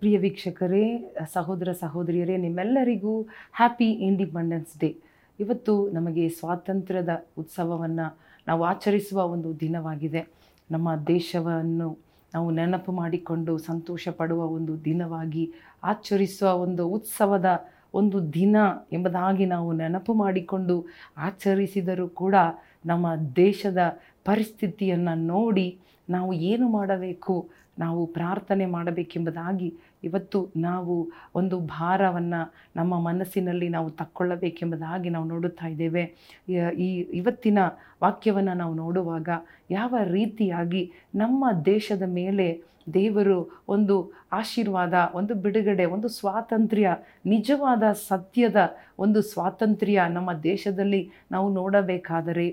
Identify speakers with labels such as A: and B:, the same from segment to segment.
A: ಪ್ರಿಯ ವೀಕ್ಷಕರೇ, ಸಹೋದರ ಸಹೋದರಿಯರೇ, ನಿಮ್ಮೆಲ್ಲರಿಗೂ ಹ್ಯಾಪಿ ಇಂಡಿಪೆಂಡೆನ್ಸ್ ಡೇ ಇವತ್ತು ನಮಗೆ ಸ್ವಾತಂತ್ರ್ಯದ ಉತ್ಸವವನ್ನು ನಾವು ಆಚರಿಸುವ ಒಂದು ದಿನವಾಗಿದೆ. ನಮ್ಮ ದೇಶವನ್ನು ನಾವು ನೆನಪು ಮಾಡಿಕೊಂಡು ಸಂತೋಷ ಪಡುವ ಒಂದು ದಿನವಾಗಿ ಆಚರಿಸುವ ಒಂದು ಉತ್ಸವದ ಒಂದು ದಿನ ಎಂಬುದಾಗಿ ನಾವು ನೆನಪು ಮಾಡಿಕೊಂಡು ಆಚರಿಸಿದರೂ ಕೂಡ ನಮ್ಮ ದೇಶದ ಪರಿಸ್ಥಿತಿಯನ್ನು ನೋಡಿ ನಾವು ಏನು ಮಾಡಬೇಕು, ನಾವು ಪ್ರಾರ್ಥನೆ ಮಾಡಬೇಕೆಂಬುದಾಗಿ ಇವತ್ತು ನಾವು ಒಂದು ಭಾರವನ್ನು ನಮ್ಮ ಮನಸ್ಸಿನಲ್ಲಿ ನಾವು ತಕ್ಕೊಳ್ಳಬೇಕೆಂಬುದಾಗಿ ನಾವು ನೋಡುತ್ತಾ ಇದ್ದೇವೆ. ಈ ಇವತ್ತಿನ ವಾಕ್ಯವನ್ನು ನಾವು ನೋಡುವಾಗ ಯಾವ ರೀತಿಯಾಗಿ ನಮ್ಮ ದೇಶದ ಮೇಲೆ ದೇವರು ಒಂದು ಆಶೀರ್ವಾದ, ಒಂದು ಬಿಡುಗಡೆ, ಒಂದು ಸ್ವಾತಂತ್ರ್ಯ, ನಿಜವಾದ ಸತ್ಯದ ಒಂದು ಸ್ವಾತಂತ್ರ್ಯ ನಮ್ಮ ದೇಶದಲ್ಲಿ ನಾವು ನೋಡಬೇಕಾದರೆ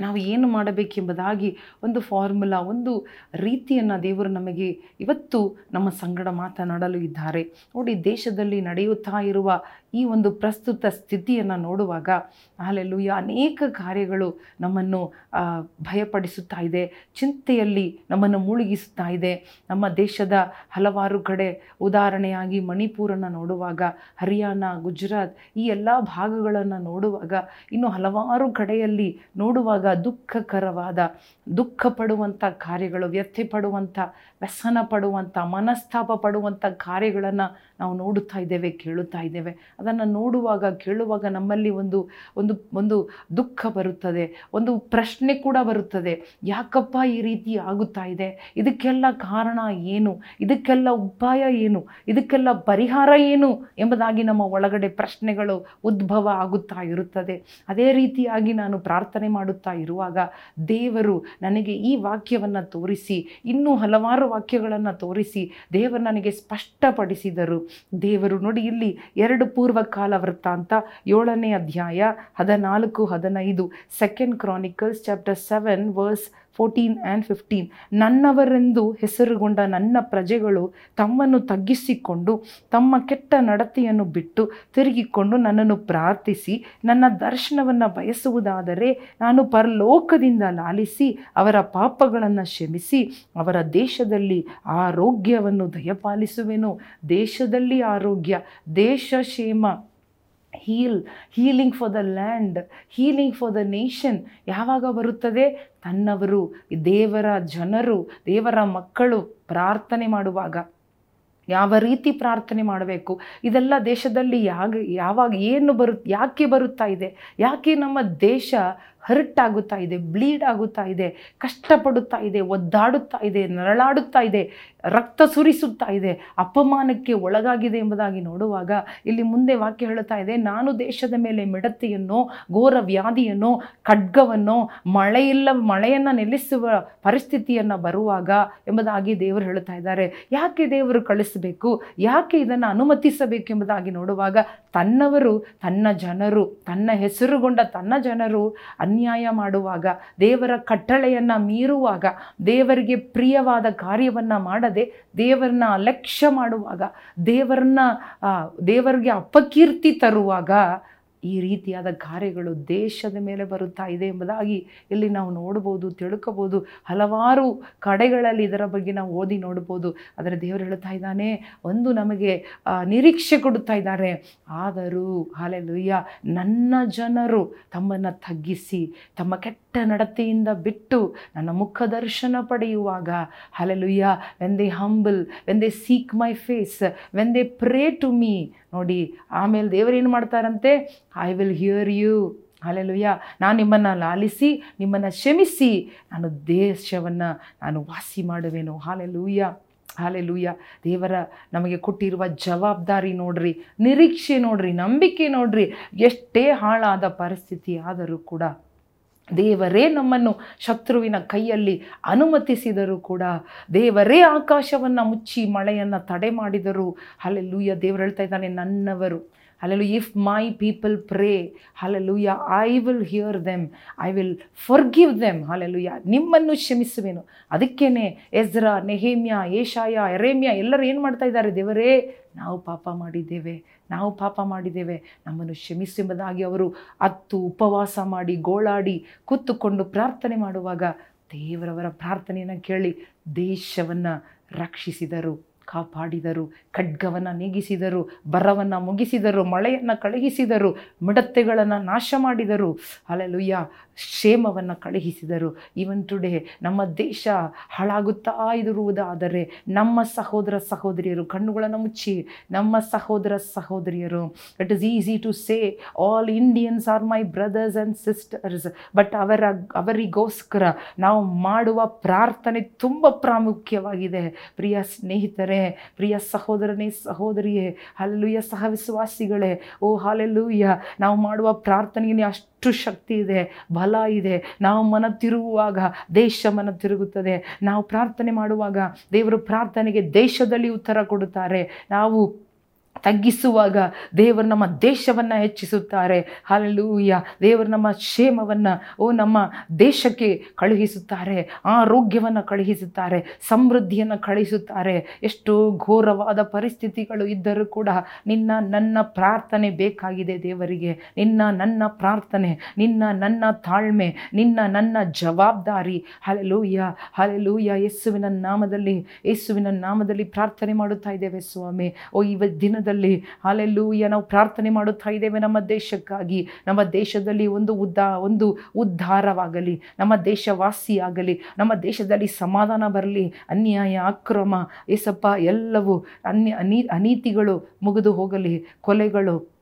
A: ನಾವು ಏನು ಮಾಡಬೇಕೆಂಬುದಾಗಿ ಒಂದು ಫಾರ್ಮುಲಾ, ಒಂದು ರೀತಿಯನ್ನು ದೇವರು ನಮಗೆ ಇವತ್ತು ನಮ್ಮ ಸಂಗಡ ಮಾತನಾಡಲು ಇದ್ದಾರೆ. ನೋಡಿ, ದೇಶದಲ್ಲಿ ನಡೆಯುತ್ತಾ ಇರುವ ಈ ಒಂದು ಪ್ರಸ್ತುತ ಸ್ಥಿತಿಯನ್ನು ನೋಡುವಾಗ ಅಲ್ಲೆಲ್ಲೂಯ್ಯ ಅನೇಕ ಕಾರ್ಯಗಳು ನಮ್ಮನ್ನು ಭಯಪಡಿಸುತ್ತಾ ಇದೆ. ಚಿಂತೆಯಲ್ಲಿ ನಮ್ಮನ್ನು ಮುಳುಗಿಸುತ್ತಾ ಇದೆ. ನಮ್ಮ ದೇಶದ ಹಲವಾರು ಕಡೆ ಉದಾಹರಣೆಯಾಗಿ ಮಣಿಪುರನ್ನು ನೋಡುವಾಗ, ಹರಿಯಾಣ, ಗುಜರಾತ್ ಈ ಎಲ್ಲ ಭಾಗಗಳನ್ನು ನೋಡುವಾಗ, ಇನ್ನು ಹಲವಾರು ಕಡೆಯಲ್ಲಿ ನೋಡುವಾಗ ದುಃಖಕರವಾದ ದುಃಖ ಪಡುವಂಥ ಕಾರ್ಯಗಳು ವ್ಯಥೆ ಪಡುವಂಥ ವ್ಯಸನ ಪಡುವಂಥ ಮನಸ್ತಾಪ ಪಡುವಂಥ ಕಾರ್ಯಗಳನ್ನು ನಾವು ನೋಡುತ್ತಾ ಇದ್ದೇವೆ, ಕೇಳುತ್ತಾ ಇದ್ದೇವೆ. ಅದನ್ನು ನೋಡುವಾಗ, ಕೇಳುವಾಗ ನಮ್ಮಲ್ಲಿ ಒಂದು ಒಂದು ಒಂದು ದುಃಖ ಬರುತ್ತದೆ, ಒಂದು ಪ್ರಶ್ನೆ ಕೂಡ ಬರುತ್ತದೆ. ಯಾಕಪ್ಪ ಈ ರೀತಿ ಆಗುತ್ತಾ ಇದೆ? ಇದಕ್ಕೆಲ್ಲ ಕಾರಣ ಏನು? ಇದಕ್ಕೆಲ್ಲ ಉಪಾಯ ಏನು? ಇದಕ್ಕೆಲ್ಲ ಪರಿಹಾರ ಏನು? ಎಂಬುದಾಗಿ ನಮ್ಮ ಒಳಗಡೆ ಪ್ರಶ್ನೆಗಳು ಉದ್ಭವ ಆಗುತ್ತಾ ಇರುತ್ತದೆ. ಅದೇ ರೀತಿಯಾಗಿ ನಾನು ಪ್ರಾರ್ಥನೆ ಮಾಡುತ್ತಾ ಇರುವಾಗ ದೇವರು ನನಗೆ ಈ ವಾಕ್ಯವನ್ನು ತೋರಿಸಿ, ಇನ್ನೂ ಹಲವಾರು ವಾಕ್ಯಗಳನ್ನು ತೋರಿಸಿ ದೇವರು ನನಗೆ ಸ್ಪಷ್ಟಪಡಿಸಿದರು. ದೇವರು ನೋಡಿ, ಇಲ್ಲಿ ಎರಡು ಪೂರ್ವಕಾಲ ವೃತ್ತಾಂತ ಏಳನೇ ಅಧ್ಯಾಯ ಹದಿನಾಲ್ಕು ಹದಿನೈದು second chronicles chapter seven verse fourteen and fifteen ನನ್ನವರೆಂದು ಹೆಸರುಗೊಂಡ ನನ್ನ ಪ್ರಜೆಗಳು ತಮ್ಮನ್ನು ತಗ್ಗಿಸಿಕೊಂಡು, ತಮ್ಮ ಕೆಟ್ಟ ನಡತೆಯನ್ನು ಬಿಟ್ಟು ತಿರುಗಿಕೊಂಡು ನನ್ನನ್ನು ಪ್ರಾರ್ಥಿಸಿ, ನನ್ನ ದರ್ಶನವನ್ನು ಬಯಸುವುದಾದರೆ ನಾನು ಪರಲೋಕದಿಂದ ಲಾಲಿಸಿ, ಅವರ ಪಾಪಗಳನ್ನು ಕ್ಷಮಿಸಿ, ಅವರ ದೇಶದಲ್ಲಿ ಆರೋಗ್ಯವನ್ನು ದಯಪಾಲಿಸುವೆನು. ದೇಶದಲ್ಲಿ ಆರೋಗ್ಯ, ದೇಶ ಕ್ಷೇಮ. Heal healing for the land healing for the nation ಯಾವಾಗ ಬರುತ್ತದೆ? ತನ್ನವರು, ದೇವರ ಜನರು, ದೇವರ ಮಕ್ಕಳು ಪ್ರಾರ್ಥನೆ ಮಾಡುವಾಗ. ಯಾವ ರೀತಿ ಪ್ರಾರ್ಥನೆ ಮಾಡಬೇಕು? ಇದೆಲ್ಲ ದೇಶದಲ್ಲಿ ಯಾಗ, ಯಾವಾಗ ಏನು ಬರು, ಯಾಕೆ ಬರುತ್ತಾ ಇದೆ? ಯಾಕೆ ನಮ್ಮ ದೇಶ ಹರ್ಟ್ ಆಗುತ್ತಾ ಇದೆ ಬ್ಲೀಡ್ ಆಗುತ್ತಾ ಇದೆ, ಕಷ್ಟಪಡುತ್ತಾ ಇದೆ, ಒದ್ದಾಡುತ್ತಾ ಇದೆ, ನರಳಾಡುತ್ತಾ ಇದೆ, ರಕ್ತ ಸುರಿಸುತ್ತಾ ಇದೆ, ಅಪಮಾನಕ್ಕೆ ಒಳಗಾಗಿದೆ ಎಂಬುದಾಗಿ ನೋಡುವಾಗ ಇಲ್ಲಿ ಮುಂದೆ ವಾಕ್ಯ ಹೇಳುತ್ತಾ ಇದೆ, ನಾನು ದೇಶದ ಮೇಲೆ ಮಿಡತೆಯನ್ನು, ಘೋರ ವ್ಯಾಧಿಯನ್ನು, ಖಡ್ಗವನ್ನು, ಮಳೆಯಿಲ್ಲ, ಮಳೆಯನ್ನು ನಿಲ್ಲಿಸುವ ಪರಿಸ್ಥಿತಿಯನ್ನು ಬರುವಾಗ ಎಂಬುದಾಗಿ ದೇವರು ಹೇಳುತ್ತಾ ಇದ್ದಾರೆ. ಯಾಕೆ ದೇವರು ಕಳಿಸಬೇಕು? ಯಾಕೆ ಇದನ್ನು ಅನುಮತಿಸಬೇಕು ಎಂಬುದಾಗಿ ನೋಡುವಾಗ ತನ್ನವರು, ತನ್ನ ಜನರು, ತನ್ನ ಹೆಸರುಗೊಂಡ ತನ್ನ ಜನರು ಅನ್ಯಾಯ ಮಾಡುವಾಗ, ದೇವರ ಕಟ್ಟಳೆಯನ್ನು ಮೀರುವಾಗ, ದೇವರಿಗೆ ಪ್ರಿಯವಾದ ಕಾರ್ಯವನ್ನು ಮಾಡದೆ ದೇವರನ್ನ ಅಲಕ್ಷ್ಯ ಮಾಡುವಾಗ, ದೇವರನ್ನ ದೇವರಿಗೆ ಅಪಕೀರ್ತಿ ತರುವಾಗ ಈ ರೀತಿಯಾದ ಕಾರ್ಯಗಳು ದೇಶದ ಮೇಲೆ ಬರುತ್ತಾ ಇದೆ ಎಂಬುದಾಗಿ ಇಲ್ಲಿ ನಾವು ನೋಡ್ಬೋದು, ತಿಳ್ಕೊಬೋದು, ಹಲವಾರು ಕಡೆಗಳಲ್ಲಿ ಇದರ ಬಗ್ಗೆ ನಾವು ಓದಿ ನೋಡ್ಬೋದು. ಆದರೆ ದೇವರು ಹೇಳ್ತಾ ಇದ್ದಾನೆ, ಒಂದು ನಮಗೆ ನಿರೀಕ್ಷೆ ಕೊಡುತ್ತಾ ಇದ್ದಾರೆ. ಆದರೂ ಹಾಲೆಲುಯ್ಯ ನನ್ನ ಜನರು ತಮ್ಮನ್ನು ತಗ್ಗಿಸಿ, ತಮ್ಮ ಕೆಟ್ಟ ನಡತೆಯಿಂದ ಬಿಟ್ಟು ನನ್ನ ಮುಖ ದರ್ಶನ ಪಡೆಯುವಾಗ hallelujah when they humble when they seek my face when they pray to me ನೋಡಿ, ಆಮೇಲೆ ದೇವರೇನು ಮಾಡ್ತಾರಂತೆ? I will hear you hallelujah ನಾನು ನಿಮ್ಮನ್ನು ಲಾಲಿಸಿ, ನಿಮ್ಮನ್ನು ಕ್ಷಮಿಸಿ, ನಾನು ದೇಶವನ್ನು ನಾನು ವಾಸಿ ಮಾಡುವೆನು. ಹಾಲೆಲುಯ್ಯ ಹಾಲೆಲುಯ್ಯ ದೇವರ ನಮಗೆ ಕೊಟ್ಟಿರುವ ಜವಾಬ್ದಾರಿ ನೋಡ್ರಿ, ನಿರೀಕ್ಷೆ ನೋಡ್ರಿ, ನಂಬಿಕೆ ನೋಡ್ರಿ, ಎಷ್ಟೇ ಹಾಳಾದ ಪರಿಸ್ಥಿತಿ ಆದರೂ ಕೂಡ ದೇವರೇ ನಮ್ಮನ್ನು ಶತ್ರುವಿನ ಕೈಯಲ್ಲಿ ಅನುಮತಿಸಿದರೂ ಕೂಡ ದೇವರೇ ಆಕಾಶವನ್ನು ಮುಚ್ಚಿ ಮಳೆಯನ್ನು ತಡೆ ಮಾಡಿದರು. ಅಲ್ಲೆಲ್ಲೂಯ್ಯ ದೇವರು ಹೇಳ್ತಾ ಇದ್ದಾನೆ ನನ್ನವರು. ಅಲ್ಲೆಲ್ಲೂ if my people pray hallelujah I will hear them I will forgive them hallelujah ನಿಮ್ಮನ್ನು ಕ್ಷಮಿಸುವೆನು. ಅದಕ್ಕೇನೆ ಎಜ್ರಾ, ನೆಹೇಮ್ಯ ಏಷಾಯ ಎರೇಮ್ಯ ಎಲ್ಲರೂ ಏನು ಮಾಡ್ತಾ ಇದ್ದಾರೆ? ದೇವರೇ, ನಾವು ಪಾಪ ಮಾಡಿದ್ದೇವೆ. ನಾವು ಪಾಪ ಮಾಡಿದ್ದೇವೆ. ನಮ್ಮನ್ನು ಕ್ಷಮಿಸುವುದಾಗಿ ಅವರು ಅತ್ತು ಉಪವಾಸ ಮಾಡಿ, ಗೋಳಾಡಿ, ಕೂತುಕೊಂಡು ಪ್ರಾರ್ಥನೆ ಮಾಡುವಾಗ ದೇವರವರ ಪ್ರಾರ್ಥನೆಯನ್ನು ಕೇಳಿ ದೇಶವನ್ನು ರಕ್ಷಿಸಿದರು. ಕಾಪಾಡಿದರು, ಖಡ್ಗವನ್ನು ನೀಗಿಸಿದರು, ಬರವನ್ನು ಮುಗಿಸಿದರು, ಮಳೆಯನ್ನು ಕಳುಹಿಸಿದರು, ಮಿಡತೆಗಳನ್ನು ನಾಶ ಮಾಡಿದರು ಅಲ್ಲೆಲುಯ್ಯ ಕ್ಷೇಮವನ್ನು ಕಳುಹಿಸಿದರು. ಇವನ್ ಟುಡೇ ನಮ್ಮ ದೇಶ ಹಾಳಾಗುತ್ತಾ ಇರುವುದಾದರೆ ನಮ್ಮ ಸಹೋದರ ಸಹೋದರಿಯರು ಕಣ್ಣುಗಳನ್ನು ಮುಚ್ಚಿ, ನಮ್ಮ ಸಹೋದರ ಸಹೋದರಿಯರು it is easy to say all Indians are my brothers and sisters but ಅವರ, ಅವರಿಗೋಸ್ಕರ ನಾವು ಮಾಡುವ ಪ್ರಾರ್ಥನೆ ತುಂಬ ಪ್ರಾಮುಖ್ಯವಾಗಿದೆ. ಪ್ರಿಯ ಸ್ನೇಹಿತರೆ ಪ್ರಿಯ ಸಹೋದರನೇ, ಸಹೋದರಿಯೇ, ಹಲ್ಲೆಲೂಯ ಸಹವಿಶ್ವಾಸಿಗಳೇ ಓ ಹಾಲೆಲ್ಲೂಯ್ಯ ನಾವು ಮಾಡುವ ಪ್ರಾರ್ಥನೆಗೆ ಅಷ್ಟು ಶಕ್ತಿ ಇದೆ, ಬಲ ಇದೆ. ನಾವು ಮನ ತಿರುಗುವಾಗ ದೇಶ ಮನ ತಿರುಗುತ್ತದೆ ನಾವು ಪ್ರಾರ್ಥನೆ ಮಾಡುವಾಗ ದೇವರು ಪ್ರಾರ್ಥನೆಗೆ ದೇಶದಲ್ಲಿ ಉತ್ತರ ಕೊಡುತ್ತಾರೆ. ನಾವು ತಗ್ಗಿಸುವಾಗ ದೇವರು ನಮ್ಮ ದೇಶವನ್ನು ಹೆಚ್ಚಿಸುತ್ತಾರೆ. ಹಾಲೆಲೂಯ ದೇವರು ನಮ್ಮ ಕ್ಷೇಮವನ್ನು, ಓ ನಮ್ಮ ದೇಶಕ್ಕೆ ಕಳುಹಿಸುತ್ತಾರೆ. ಆರೋಗ್ಯವನ್ನು ಕಳುಹಿಸುತ್ತಾರೆ. ಸಮೃದ್ಧಿಯನ್ನು ಕಳುಹಿಸುತ್ತಾರೆ. ಎಷ್ಟೋ ಘೋರವಾದ ಪರಿಸ್ಥಿತಿಗಳು ಇದ್ದರೂ ಕೂಡ ನಿನ್ನ ನನ್ನ ಪ್ರಾರ್ಥನೆ ಬೇಕಾಗಿದೆ ದೇವರಿಗೆ. ನಿನ್ನ ನನ್ನ ಪ್ರಾರ್ಥನೆ, ನಿನ್ನ ನನ್ನ ತಾಳ್ಮೆ, ನಿನ್ನ ನನ್ನ ಜವಾಬ್ದಾರಿ. ಹಲಲೂಯ್ಯ ಹಲಲೂಯ್ಯ ಯೇಸುವಿನ ನಾಮದಲ್ಲಿ ಯೇಸುವಿನ ನಾಮದಲ್ಲಿ ಪ್ರಾರ್ಥನೆ ಮಾಡುತ್ತಾ ಇದ್ದೇವೆ ಸ್ವಾಮಿ. ಓ ಇವ ದಿನದಲ್ಲಿ ಹಾಲೆಲ್ಲೂಯ್ಯ, ನಾವು ಪ್ರಾರ್ಥನೆ ಮಾಡುತ್ತಾ ಇದ್ದೇವೆ ನಮ್ಮ ದೇಶಕ್ಕಾಗಿ. ನಮ್ಮ ದೇಶದಲ್ಲಿ ಒಂದು ಉದ್ದ, ಒಂದು ಉದ್ಧಾರವಾಗಲಿ, ನಮ್ಮ ದೇಶವಾಸಿಯಾಗಲಿ, ನಮ್ಮ ದೇಶದಲ್ಲಿ ಸಮಾಧಾನ ಬರಲಿ, ಅನ್ಯಾಯ, ಅಕ್ರಮ, ಏಸಪ್ಪ, ಎಲ್ಲವೂ ಅನ್ಯ, ಅನೀ, ಅನೀತಿಗಳು ಮುಗಿದು ಹೋಗಲಿ, ಕೊಲೆಗಳು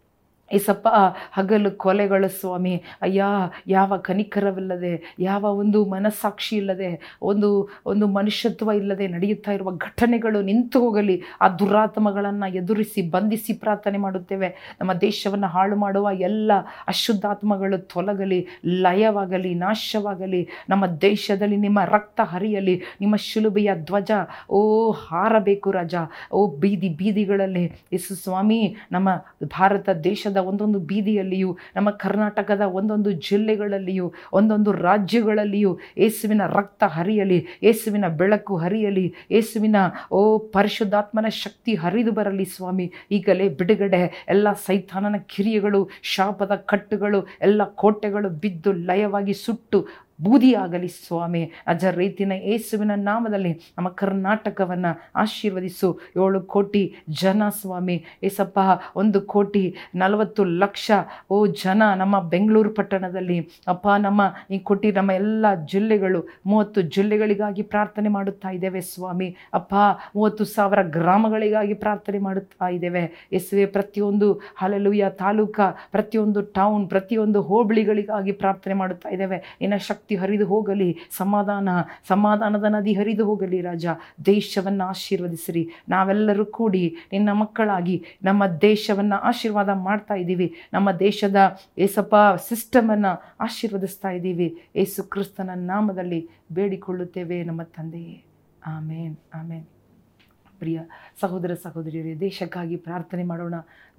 A: ಏಸಪ್ಪ ಹಗಲು ಕೊಲೆಗಳು ಸ್ವಾಮಿ. ಅಯ್ಯ, ಯಾವ ಕನಿಕರವಿಲ್ಲದೆ, ಯಾವ ಒಂದು ಮನಸ್ಸಾಕ್ಷಿ ಇಲ್ಲದೆ, ಒಂದು ಒಂದು ಮನುಷ್ಯತ್ವ ಇಲ್ಲದೆ ನಡೆಯುತ್ತಾ ಇರುವ ಘಟನೆಗಳು ನಿಂತು ಹೋಗಲಿ, ಆ ದುರಾತ್ಮಗಳನ್ನು ಎದುರಿಸಿ, ಬಂಧಿಸಿ ಪ್ರಾರ್ಥನೆ ಮಾಡುತ್ತೇವೆ. ನಮ್ಮ ದೇಶವನ್ನು ಹಾಳು ಮಾಡುವ ಎಲ್ಲ ಅಶುದ್ಧಾತ್ಮಗಳು ತೊಲಗಲಿ, ಲಯವಾಗಲಿ, ನಾಶವಾಗಲಿ, ನಮ್ಮ ದೇಶದಲ್ಲಿ ನಿಮ್ಮ ರಕ್ತ ಹರಿಯಲಿ, ನಿಮ್ಮ ಶಿಲುಬೆಯ ಧ್ವಜ, ಓ ಹಾರಬೇಕು ರಾಜ. ಓ ಬೀದಿ ಬೀದಿಗಳಲ್ಲಿ, ಯೇಸು ಸ್ವಾಮಿ, ನಮ್ಮ ಭಾರತ ದೇಶದ ಒಂದೊಂದು ಬೀದಿಯಲ್ಲಿಯೂ, ನಮ್ಮ ಕರ್ನಾಟಕದ ಒಂದೊಂದು ಜಿಲ್ಲೆಗಳಲ್ಲಿಯೂ, ಒಂದೊಂದು ರಾಜ್ಯಗಳಲ್ಲಿಯೂ, ಯೇಸುವಿನ ರಕ್ತ ಹರಿಯಲಿ, ಯೇಸುವಿನ ಬೆಳಕು ಹರಿಯಲಿ, ಯೇಸುವಿನ, ಓ ಪರಿಶುದ್ಧಾತ್ಮನ ಶಕ್ತಿ ಹರಿದು ಬರಲಿ ಸ್ವಾಮಿ. ಈಗಲೇ ಬಿಡುಗಡೆ ಎಲ್ಲ ಸೈತಾನನ ಕಿರಿಯಗಳು, ಶಾಪದ ಕಟ್ಟುಗಳು, ಎಲ್ಲ ಕೋಟೆಗಳು ಬಿದ್ದು ಲಯವಾಗಿ ಸುಟ್ಟು ಬೂದಿಯಾಗಲಿ ಸ್ವಾಮಿ. ಅಜ ರೀತಿನ ಯೇಸುವಿನ ನಾಮದಲ್ಲಿ ನಮ್ಮ ಕರ್ನಾಟಕವನ್ನು ಆಶೀರ್ವದಿಸು. ಏಳು ಕೋಟಿ ಜನ ಸ್ವಾಮಿ. ಏಸಪ್ಪ, ಒಂದು ಕೋಟಿ ನಲವತ್ತು ಲಕ್ಷ, ಓ ಜನ ನಮ್ಮ ಬೆಂಗಳೂರು ಪಟ್ಟಣದಲ್ಲಿ. ಅಪ್ಪ, ನಮ್ಮ ಈ ಕೋಟಿ ನಮ್ಮ ಎಲ್ಲ ಜಿಲ್ಲೆಗಳು, ಮೂವತ್ತು ಜಿಲ್ಲೆಗಳಿಗಾಗಿ ಪ್ರಾರ್ಥನೆ ಮಾಡುತ್ತಾ ಇದ್ದೇವೆ ಸ್ವಾಮಿ. ಅಪ್ಪ, ಮೂವತ್ತು ಸಾವಿರ ಗ್ರಾಮಗಳಿಗಾಗಿ ಪ್ರಾರ್ಥನೆ ಮಾಡುತ್ತಾ ಇದ್ದೇವೆ. ಎಸ್ವೆ ಪ್ರತಿಯೊಂದು ಹಲಲುಯ ತಾಲೂಕ, ಪ್ರತಿಯೊಂದು ಟೌನ್ ಪ್ರತಿಯೊಂದು ಹೋಬಳಿಗಳಿಗಾಗಿ ಪ್ರಾರ್ಥನೆ ಮಾಡುತ್ತಾ ಇದ್ದೇವೆ. ನಿನ್ನ ಶಕ್ತಿ ಹರಿದು ಹೋಗಲಿ, ಸಮಾಧಾನ, ಸಮಾಧಾನದ ನದಿ ಹರಿದು ಹೋಗಲಿ ರಾಜ. ದೇಶವನ್ನು ಆಶೀರ್ವದಿಸಿರಿ. ನಾವೆಲ್ಲರೂ ಕೂಡಿ ನಿನ್ನ ಮಕ್ಕಳಾಗಿ ನಮ್ಮ ದೇಶವನ್ನು ಆಶೀರ್ವಾದ ಮಾಡ್ತಾ ಇದ್ದೀವಿ. ನಮ್ಮ ದೇಶದ ಏಸಪ್ಪ ಸಿಸ್ಟಮನ್ನು ಆಶೀರ್ವದಿಸ್ತಾ ಇದ್ದೀವಿ. ಏಸು ಕ್ರಿಸ್ತನ ನಾಮದಲ್ಲಿ ಬೇಡಿಕೊಳ್ಳುತ್ತೇವೆ ನಮ್ಮ ತಂದೆಯೇ. ಆಮೇನ್ ಆಮೇನ್. ಪ್ರಿಯ ಸಹೋದರ ಸಹೋದರಿಯರೇ, ದೇಶಕ್ಕಾಗಿ ಪ್ರಾರ್ಥನೆ ಮಾಡೋಣ.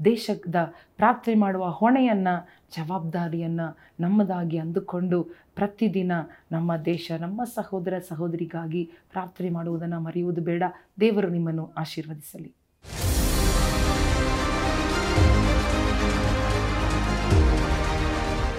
A: ದೇಶದ ಪ್ರಾರ್ಥನೆ ಮಾಡುವ ಹೊಣೆಯನ್ನು, ಜವಾಬ್ದಾರಿಯನ್ನು ನಮ್ಮದಾಗಿ ಅಂದುಕೊಂಡು ಪ್ರತಿದಿನ ನಮ್ಮ ದೇಶ, ನಮ್ಮ ಸಹೋದರ ಸಹೋದರಿಗಾಗಿ ಪ್ರಾರ್ಥನೆ ಮಾಡುವುದನ್ನು ಮರೆಯುವುದು ಬೇಡ. ದೇವರು ನಿಮ್ಮನ್ನು ಆಶೀರ್ವದಿಸಲಿ.